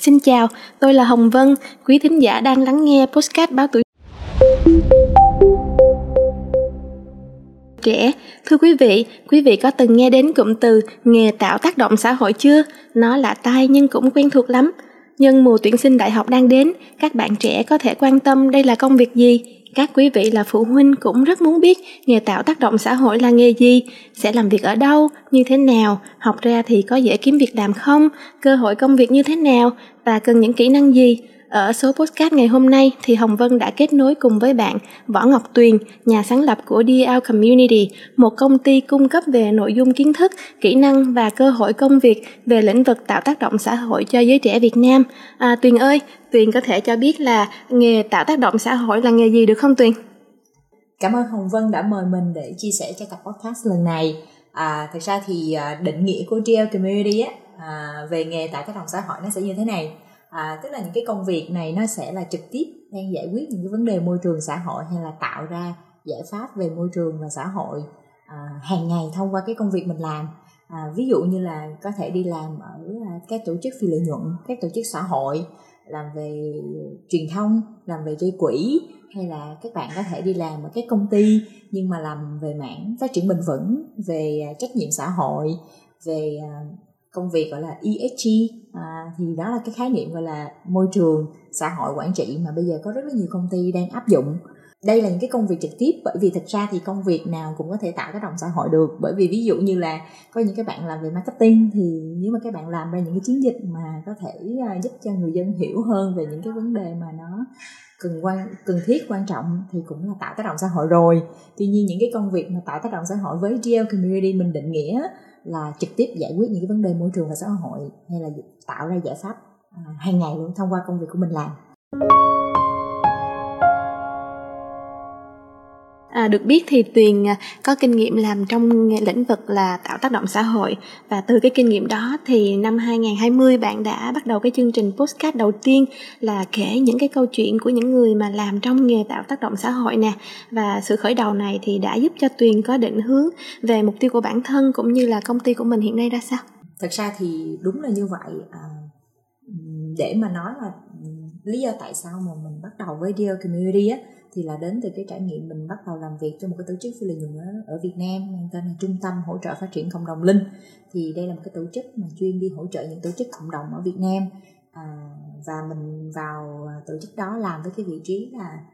Xin chào, tôi là Hồng Vân, quý thính giả đang lắng nghe podcast báo tuổi trẻ. Thưa quý vị, quý vị có từng nghe đến cụm từ nghề tạo tác động xã hội chưa? Nó lạ tai nhưng cũng quen thuộc lắm. Nhân mùa tuyển sinh đại học đang đến, các bạn trẻ có thể quan tâm đây là công việc gì, các quý vị là phụ huynh cũng rất muốn biết nghề tạo tác động xã hội là nghề gì, sẽ làm việc ở đâu, như thế nào, học ra thì có dễ kiếm việc làm không, cơ hội công việc như thế nào và cần những kỹ năng gì. Ở số podcast ngày hôm nay thì Hồng Vân đã kết nối cùng với bạn Võ Ngọc Tuyền, nhà sáng lập của DL Community, một công ty cung cấp về nội dung kiến thức, kỹ năng và cơ hội công việc về lĩnh vực tạo tác động xã hội cho giới trẻ Việt Nam. À, Tuyền ơi, Tuyền có thể cho biết là nghề tạo tác động xã hội là nghề gì được không Tuyền? Cảm ơn Hồng Vân đã mời mình để chia sẻ cho tập podcast lần này. À, thực ra thì à, định nghĩa của DL Community á, à, về nghề tạo tác động xã hội nó sẽ như thế này à, tức là những cái công việc này nó sẽ là trực tiếp đang giải quyết những cái vấn đề môi trường xã hội hay là tạo ra giải pháp về môi trường và xã hội à, hàng ngày thông qua cái công việc mình làm. À, ví dụ như là có thể đi làm ở à, các tổ chức phi lợi nhuận các tổ chức xã hội làm về truyền thông làm về gây quỹ hay là các bạn có thể đi làm ở các công ty nhưng mà làm về mảng phát triển bền vững về à, trách nhiệm xã hội về à, công việc gọi là ESG à, thì đó là cái khái niệm gọi là môi trường xã hội quản trị mà bây giờ có rất là nhiều công ty đang áp dụng. Đây là những cái công việc trực tiếp bởi vì thực ra thì công việc nào cũng có thể tạo tác động xã hội được. Bởi vì ví dụ như là có những cái bạn làm về marketing thì nếu mà các bạn làm ra những cái chiến dịch mà có thể à, giúp cho người dân hiểu hơn về những cái vấn đề mà nó cần quan cần thiết quan trọng thì cũng là tạo tác động xã hội rồi. Tuy nhiên những cái công việc mà tạo tác động xã hội với GL community mình định nghĩa là trực tiếp giải quyết những cái vấn đề môi trường và xã hội hay là tạo ra giải pháp à, hàng ngày luôn thông qua công việc của mình làm. À, được biết thì Tuyền à, có kinh nghiệm làm trong lĩnh vực là tạo tác động xã hội. Và từ cái kinh nghiệm đó thì năm 2020 bạn đã bắt đầu cái chương trình postcard đầu tiên là kể những cái câu chuyện của những người mà làm trong nghề tạo tác động xã hội nè. Và sự khởi đầu này thì đã giúp cho Tuyền có định hướng về mục tiêu của bản thân cũng như là công ty của mình hiện nay ra sao? Thật ra thì đúng là như vậy. À, để mà nói là lý do tại sao mà mình bắt đầu với Dear Community á thì là đến từ cái trải nghiệm mình bắt đầu làm việc cho một cái tổ chức phi lợi nhuận ở, ở Việt Nam mang tên là Trung tâm hỗ trợ phát triển cộng đồng Linh. Thì đây là một cái tổ chức mà chuyên đi hỗ trợ những tổ chức cộng đồng ở Việt Nam. À, và mình vào tổ chức đó làm với cái vị trí là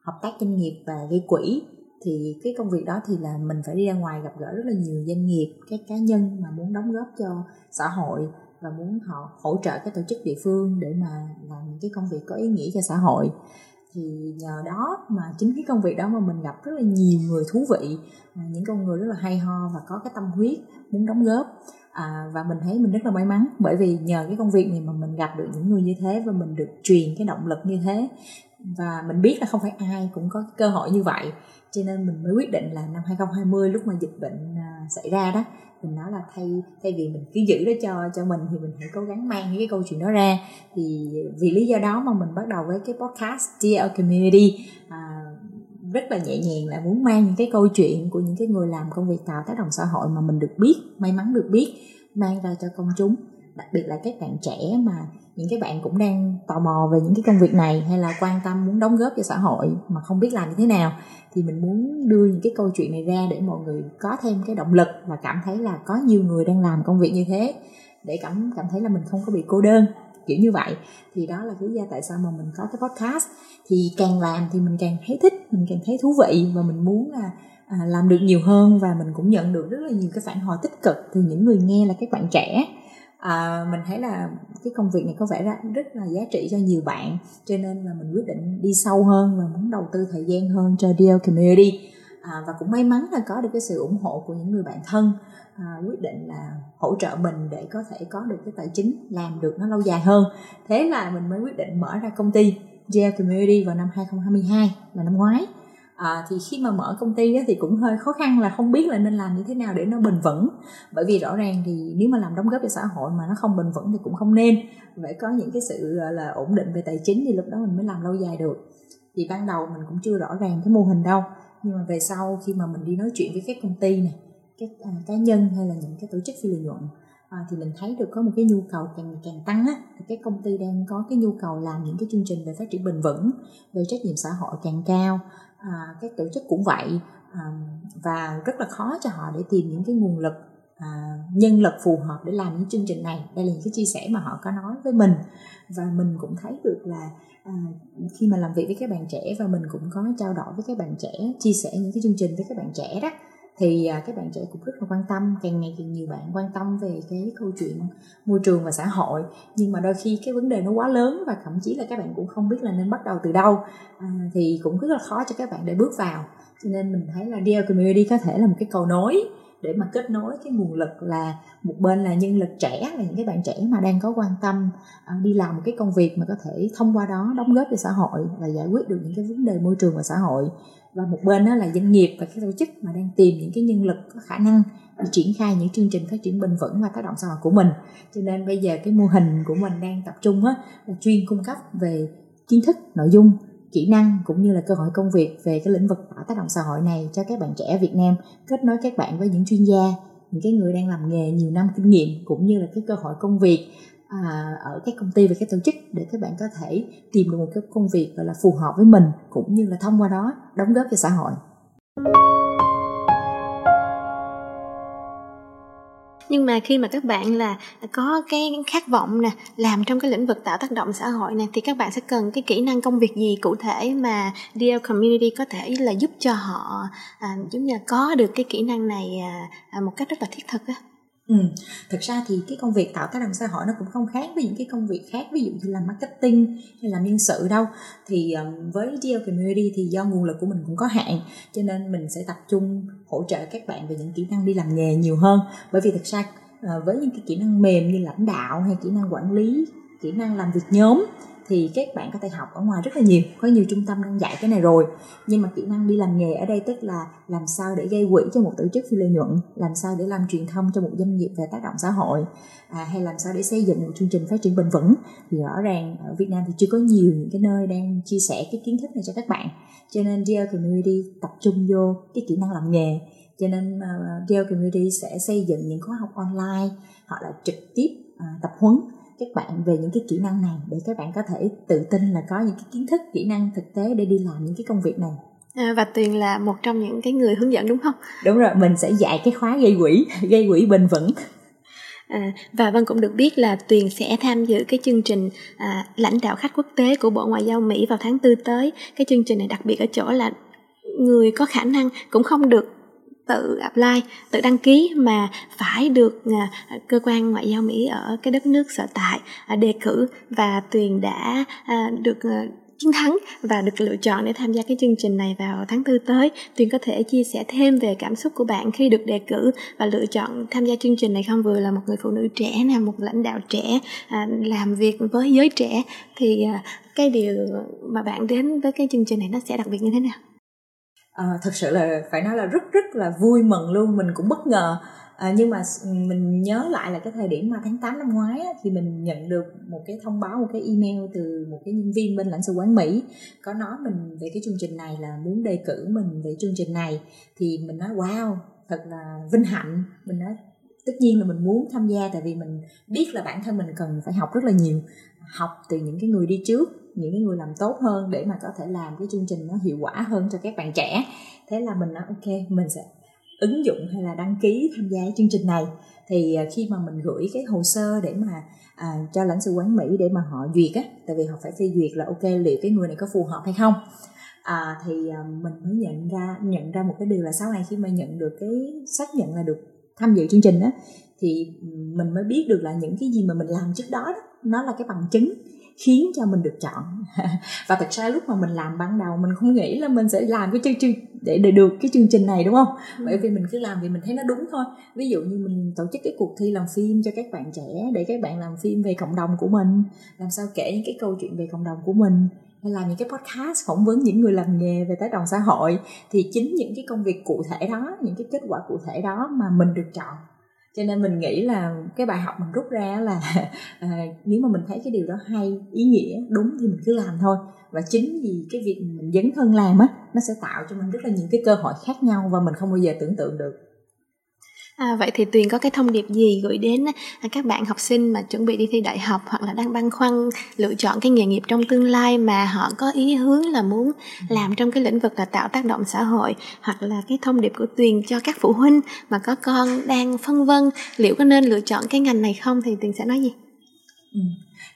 hợp tác doanh nghiệp và gây quỹ. Thì cái công việc đó thì là mình phải đi ra ngoài gặp gỡ rất là nhiều doanh nghiệp các cá nhân mà muốn đóng góp cho xã hội và muốn họ hỗ trợ các tổ chức địa phương để mà làm những cái công việc có ý nghĩa cho xã hội thì nhờ đó mà chính cái công việc đó mà mình gặp rất là nhiều người thú vị à, những con người rất là hay ho và có cái tâm huyết muốn đóng góp. À, và mình thấy mình rất là may mắn bởi vì nhờ cái công việc này mà mình gặp được những người như thế và mình được truyền cái động lực như thế và mình biết là không phải ai cũng có cơ hội như vậy. Cho nên mình mới quyết định là năm 2020 lúc mà dịch bệnh à, xảy ra đó mình nói là thay thay vì mình cứ giữ đó cho cho mình thì mình hãy cố gắng mang những cái câu chuyện đó ra. Thì vì lý do đó mà mình bắt đầu với cái podcast DL Community à, rất là nhẹ nhàng là muốn mang những cái câu chuyện của những cái người làm công việc tạo tác động xã hội mà mình được biết may mắn được biết mang ra cho công chúng. Đặc biệt là các bạn trẻ mà những cái bạn cũng đang tò mò về những cái công việc này hay là quan tâm muốn đóng góp cho xã hội mà không biết làm như thế nào thì mình muốn đưa những cái câu chuyện này ra để mọi người có thêm cái động lực và cảm thấy là có nhiều người đang làm công việc như thế để cảm cảm thấy là mình không có bị cô đơn kiểu như vậy. Thì đó là lý do tại sao mà mình có cái podcast. Thì càng làm thì mình càng thấy thích mình càng thấy thú vị và mình muốn là à, làm được nhiều hơn và mình cũng nhận được rất là nhiều cái phản hồi tích cực từ những người nghe là các bạn trẻ à, mình thấy là cái công việc này có vẻ ra rất là giá trị cho nhiều bạn cho nên là mình quyết định đi sâu hơn và muốn đầu tư thời gian hơn cho DL Community. À, và cũng may mắn là có được cái sự ủng hộ của những người bạn thân à, quyết định là hỗ trợ mình để có thể có được cái tài chính làm được nó lâu dài hơn. Thế là mình mới quyết định mở ra công ty DL Community vào năm 2022 là năm ngoái à, thì khi mà mở công ty á, thì cũng hơi khó khăn là không biết là nên làm như thế nào để nó bền vững. Bởi vì rõ ràng thì nếu mà làm đóng góp cho xã hội mà nó không bền vững thì cũng không nên. Phải có những cái sự là ổn định về tài chính thì lúc đó mình mới làm lâu dài được. Thì ban đầu mình cũng chưa rõ ràng cái mô hình đâu. Nhưng mà về sau khi mà mình đi nói chuyện với các công ty này các à, cá nhân hay là những cái tổ chức phi lợi nhuận à, thì mình thấy được có một cái nhu cầu càng càng tăng á thì các công ty đang có cái nhu cầu làm những cái chương trình về phát triển bền vững về trách nhiệm xã hội càng cao à, các tổ chức cũng vậy. À, và rất là khó cho họ để tìm những cái nguồn lực à, nhân lực phù hợp để làm những chương trình này. Đây là những cái chia sẻ mà họ có nói với mình. Và mình cũng thấy được là à, khi mà làm việc với các bạn trẻ và mình cũng có trao đổi với các bạn trẻ chia sẻ những cái chương trình với các bạn trẻ đó thì à, các bạn trẻ cũng rất là quan tâm càng ngày càng nhiều bạn quan tâm về cái câu chuyện môi trường và xã hội. Nhưng mà đôi khi cái vấn đề nó quá lớn và thậm chí là các bạn cũng không biết là nên bắt đầu từ đâu. À, thì cũng rất là khó cho các bạn để bước vào. Cho nên mình thấy là DL Community có thể là một cái cầu nối để mà kết nối cái nguồn lực là một bên là nhân lực trẻ, là những cái bạn trẻ mà đang có quan tâm à, đi làm một cái công việc mà có thể thông qua đó đóng góp cho xã hội và giải quyết được những cái vấn đề môi trường và xã hội. Và một bên đó là doanh nghiệp và các tổ chức mà đang tìm những cái nhân lực có khả năng để triển khai những chương trình phát triển bền vững và tác động xã hội của mình. Cho nên bây giờ cái mô hình của mình đang tập trung á là chuyên cung cấp về kiến thức, nội dung kỹ năng cũng như là cơ hội công việc về cái lĩnh vực tạo tác động xã hội này cho các bạn trẻ Việt Nam kết nối các bạn với những chuyên gia những cái người đang làm nghề nhiều năm kinh nghiệm cũng như là cái cơ hội công việc à, ở các công ty và các tổ chức để các bạn có thể tìm được một cái công việc gọi là phù hợp với mình cũng như là thông qua đó đóng góp cho xã hội. Nhưng mà khi mà các bạn là có cái khát vọng nè làm trong cái lĩnh vực tạo tác động xã hội này thì các bạn sẽ cần cái kỹ năng công việc gì cụ thể mà DL Community có thể là giúp cho họ à, giống như là có được cái kỹ năng này à, à, một cách rất là thiết thực á? Ừ. Thực ra thì cái công việc tạo tác động xã hội nó cũng không khác với những cái công việc khác ví dụ như là marketing hay là nhân sự đâu thì um, với DL Community thì do nguồn lực của mình cũng có hạn cho nên mình sẽ tập trung hỗ trợ các bạn về những kỹ năng đi làm nghề nhiều hơn bởi vì thực ra uh, với những cái kỹ năng mềm như lãnh đạo hay kỹ năng quản lý kỹ năng làm việc nhóm thì các bạn có thể học ở ngoài rất là nhiều. Có nhiều trung tâm đang dạy cái này rồi. Nhưng mà kỹ năng đi làm nghề ở đây tức là làm sao để gây quỹ cho một tổ chức phi lợi nhuận làm sao để làm truyền thông cho một doanh nghiệp về tác động xã hội à, hay làm sao để xây dựng một chương trình phát triển bền vững. Thì rõ ràng ở Việt Nam thì chưa có nhiều những cái nơi đang chia sẻ cái kiến thức này cho các bạn. Cho nên DL Community tập trung vô cái kỹ năng làm nghề. Cho nên à, uh, DL Community sẽ xây dựng những khóa học online hoặc là trực tiếp uh, tập huấn các bạn về những cái kỹ năng này để các bạn có thể tự tin là có những cái kiến thức kỹ năng thực tế để đi làm những cái công việc này. À, và tuyền là một trong những cái người hướng dẫn đúng không? Đúng rồi mình sẽ dạy cái khóa gây quỹ gây quỹ bền vững. À, và Vân cũng được biết là Tuyền sẽ tham dự cái chương trình à, lãnh đạo khách quốc tế của Bộ Ngoại giao Mỹ vào tháng tư tới. Cái chương trình này đặc biệt ở chỗ là người có khả năng cũng không được tự apply tự đăng ký mà phải được à, cơ quan ngoại giao mỹ ở cái đất nước sở tại à, đề cử và tuyền đã à, được chiến thắng và được lựa chọn để tham gia cái chương trình này vào tháng tư tới. Tuyền có thể chia sẻ thêm về cảm xúc của bạn khi được đề cử và lựa chọn tham gia chương trình này không vừa là một người phụ nữ trẻ nè, một lãnh đạo trẻ à, làm việc với giới trẻ thì à, cái điều mà bạn đến với cái chương trình này nó sẽ đặc biệt như thế nào? À, thật sự là phải nói là rất rất là vui mừng luôn mình cũng bất ngờ. À, nhưng mà mình nhớ lại là cái thời điểm mà tháng 8 năm ngoái á, thì mình nhận được một cái thông báo một cái email từ một cái nhân viên bên lãnh sự quán Mỹ có nói mình về cái chương trình này là muốn đề cử mình về chương trình này. Thì mình nói wow thật là vinh hạnh. Mình nói tất nhiên là mình muốn tham gia tại vì mình biết là bản thân mình cần phải học rất là nhiều học từ những cái người đi trước những cái người làm tốt hơn để mà có thể làm cái chương trình nó hiệu quả hơn cho các bạn trẻ. Thế là mình nói ok mình sẽ ứng dụng hay là đăng ký tham gia chương trình này. Thì à, khi mà mình gửi cái hồ sơ để mà à, cho lãnh sự quán Mỹ để mà họ duyệt á tại vì họ phải phê duyệt là ok liệu cái người này có phù hợp hay không? À, thì à, mình mới nhận ra nhận ra một cái điều là sau này khi mà nhận được cái xác nhận là được tham dự chương trình á thì mình mới biết được là những cái gì mà mình làm trước đó, đó nó là cái bằng chứng khiến cho mình được chọn. Và thật ra lúc mà mình làm ban đầu mình không nghĩ là mình sẽ làm cái chương trình để, để được cái chương trình này đúng không? Ừ. bởi vì mình cứ làm vì mình thấy nó đúng thôi. Ví dụ như mình tổ chức cái cuộc thi làm phim cho các bạn trẻ để các bạn làm phim về cộng đồng của mình làm sao kể những cái câu chuyện về cộng đồng của mình hay làm những cái podcast phỏng vấn những người làm nghề về tác động xã hội thì chính những cái công việc cụ thể đó những cái kết quả cụ thể đó mà mình được chọn cho nên mình nghĩ là cái bài học mình rút ra là à, nếu mà mình thấy cái điều đó hay ý nghĩa đúng thì mình cứ làm thôi. Và chính vì cái việc mình dấn thân làm á nó sẽ tạo cho mình rất là nhiều cái cơ hội khác nhau và mình không bao giờ tưởng tượng được. À, vậy thì Tuyền có cái thông điệp gì gửi đến à, các bạn học sinh mà chuẩn bị đi thi đại học hoặc là đang băn khoăn lựa chọn cái nghề nghiệp trong tương lai mà họ có ý hướng là muốn làm trong cái lĩnh vực là tạo tác động xã hội hoặc là cái thông điệp của Tuyền cho các phụ huynh mà có con đang phân vân liệu có nên lựa chọn cái ngành này không? Thì Tuyền sẽ nói gì? Ừ.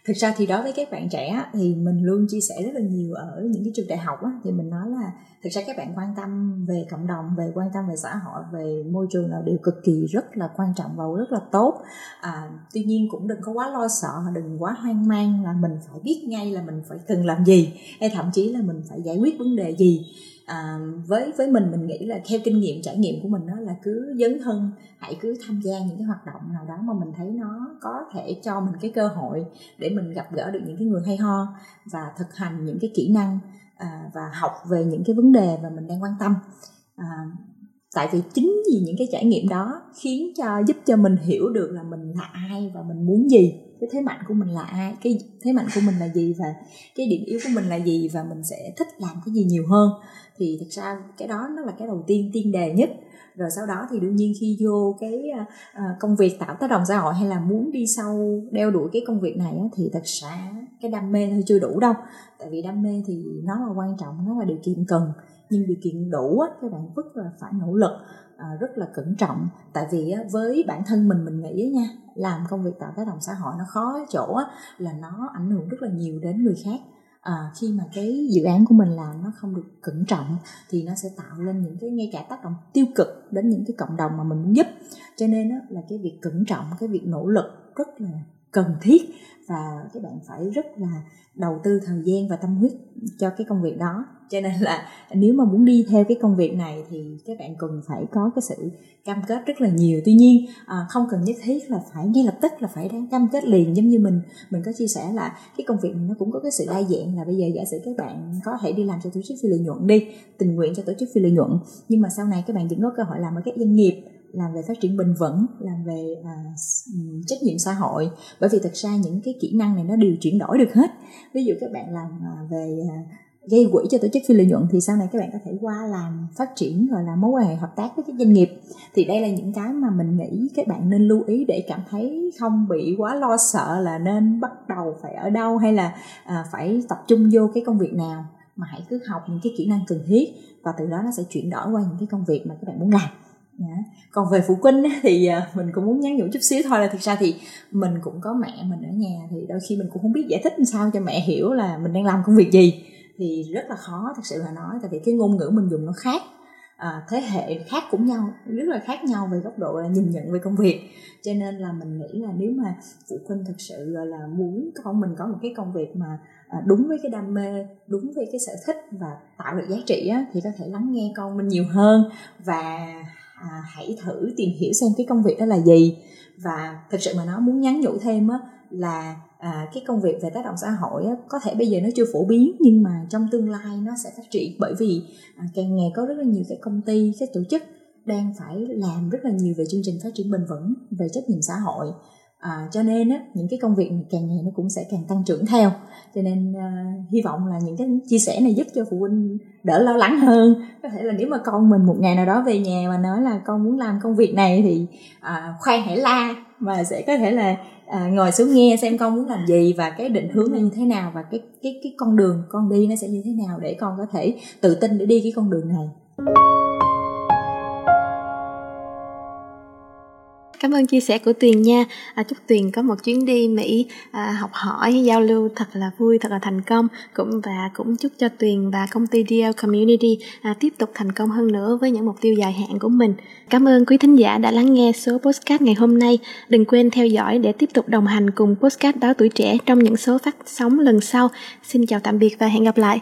Thực ra thì đối với các bạn trẻ thì mình luôn chia sẻ rất là nhiều ở những cái trường đại học á, thì mình nói là thực ra các bạn quan tâm về cộng đồng về quan tâm về xã hội về môi trường là điều cực kỳ rất là quan trọng và rất là tốt. À, tuy nhiên cũng đừng có quá lo sợ đừng quá hoang mang là mình phải biết ngay là mình phải cần làm gì hay thậm chí là mình phải giải quyết vấn đề gì. À, với với mình mình nghĩ là theo kinh nghiệm trải nghiệm của mình đó là cứ dấn thân hãy cứ tham gia những cái hoạt động nào đó mà mình thấy nó có thể cho mình cái cơ hội để mình gặp gỡ được những cái người hay ho và thực hành những cái kỹ năng à, và học về những cái vấn đề mà mình đang quan tâm. À, tại vì chính vì những cái trải nghiệm đó khiến cho giúp cho mình hiểu được là mình là ai và mình muốn gì cái thế mạnh của mình là ai cái thế mạnh của mình là gì và cái điểm yếu của mình là gì và mình sẽ thích làm cái gì nhiều hơn. Thì thực ra cái đó nó là cái đầu tiên tiên đề nhất rồi sau đó thì đương nhiên khi vô cái ờ, ờ, công việc tạo tác động xã hội hay là muốn đi sâu đeo đuổi cái công việc này thì thật ra cái đam mê thôi chưa đủ đâu. Tại vì đam mê thì nó là quan trọng nó là điều kiện cần. Nhưng điều kiện đủ á, các bạn rất là phải nỗ lực ờ, rất là cẩn trọng. Tại vì với bản thân mình mình nghĩ nha làm công việc tạo tác động xã hội nó khó chỗ là nó ảnh hưởng rất là nhiều đến người khác à, khi mà cái dự án của mình làm nó không được cẩn trọng thì nó sẽ tạo lên những cái ngay cả tác động tiêu cực đến những cái cộng đồng mà mình muốn giúp. Cho nên đó là cái việc cẩn trọng cái việc nỗ lực rất là cần thiết và các bạn phải rất là đầu tư thời gian và tâm huyết cho cái công việc đó. Cho nên là nếu mà muốn đi theo cái công việc này thì các bạn cần phải có cái sự cam kết rất là nhiều. Tuy nhiên à, không cần nhất thiết là phải ngay lập tức là phải đáng cam kết liền giống như mình. Mình có chia sẻ là cái công việc này nó cũng có cái sự đa dạng là bây giờ giả sử các bạn có thể đi làm cho tổ chức phi lợi nhuận đi, tình nguyện cho tổ chức phi lợi nhuận, nhưng mà sau này các bạn vẫn có cơ hội làm ở các doanh nghiệp làm về phát triển bền vững làm về à, trách nhiệm xã hội. Bởi vì thật ra những cái kỹ năng này nó đều chuyển đổi được hết. Ví dụ các bạn làm à, về à, gây quỹ cho tổ chức phi lợi nhuận thì sau này các bạn có thể qua làm phát triển gọi là mối quan hệ hợp tác với các doanh nghiệp. Thì đây là những cái mà mình nghĩ các bạn nên lưu ý để cảm thấy không bị quá lo sợ là nên bắt đầu phải ở đâu hay là à, phải tập trung vô cái công việc nào. Mà hãy cứ học những cái kỹ năng cần thiết và từ đó nó sẽ chuyển đổi qua những cái công việc mà các bạn muốn làm. Yeah. Còn về phụ huynh thì à, mình cũng muốn nhắn nhủ chút xíu thôi là thực ra thì mình cũng có mẹ mình ở nhà thì đôi khi mình cũng không biết giải thích làm sao cho mẹ hiểu là mình đang làm công việc gì thì rất là khó thật sự là nói tại vì cái ngôn ngữ mình dùng nó khác à, thế hệ khác cũng nhau rất là khác nhau về góc độ là nhìn nhận về công việc cho nên là mình nghĩ là nếu mà phụ huynh thực sự là muốn con mình có một cái công việc mà à, đúng với cái đam mê đúng với cái sở thích và tạo được giá trị á, thì có thể lắng nghe con mình nhiều hơn và à, hãy thử tìm hiểu xem cái công việc đó là gì. Và thực sự mà nó muốn nhắn nhủ thêm á là à, cái công việc về tác động xã hội á, có thể bây giờ nó chưa phổ biến nhưng mà trong tương lai nó sẽ phát triển bởi vì à, càng ngày có rất là nhiều cái công ty các tổ chức đang phải làm rất là nhiều về chương trình phát triển bền vững về trách nhiệm xã hội à, cho nên á, những cái công việc càng ngày nó cũng sẽ càng tăng trưởng theo. Cho nên à, hy vọng là những cái chia sẻ này giúp cho phụ huynh đỡ lo lắng hơn. Có thể là nếu mà con mình một ngày nào đó về nhà mà nói là con muốn làm công việc này thì ờ, à, khoan hãy la mà sẽ có thể là à, ngồi xuống nghe xem con muốn làm gì và cái định hướng là như thế nào và cái cái cái con đường con đi nó sẽ như thế nào để con có thể tự tin để đi cái con đường này. Cảm ơn chia sẻ của Tuyền nha. À, chúc Tuyền có một chuyến đi Mỹ à, học hỏi, giao lưu thật là vui, thật là thành công. Cũng và cũng chúc cho Tuyền và công ty DL Community à, tiếp tục thành công hơn nữa với những mục tiêu dài hạn của mình. Cảm ơn quý thính giả đã lắng nghe số postcard ngày hôm nay. Đừng quên theo dõi để tiếp tục đồng hành cùng postcard báo tuổi trẻ trong những số phát sóng lần sau. Xin chào tạm biệt và hẹn gặp lại.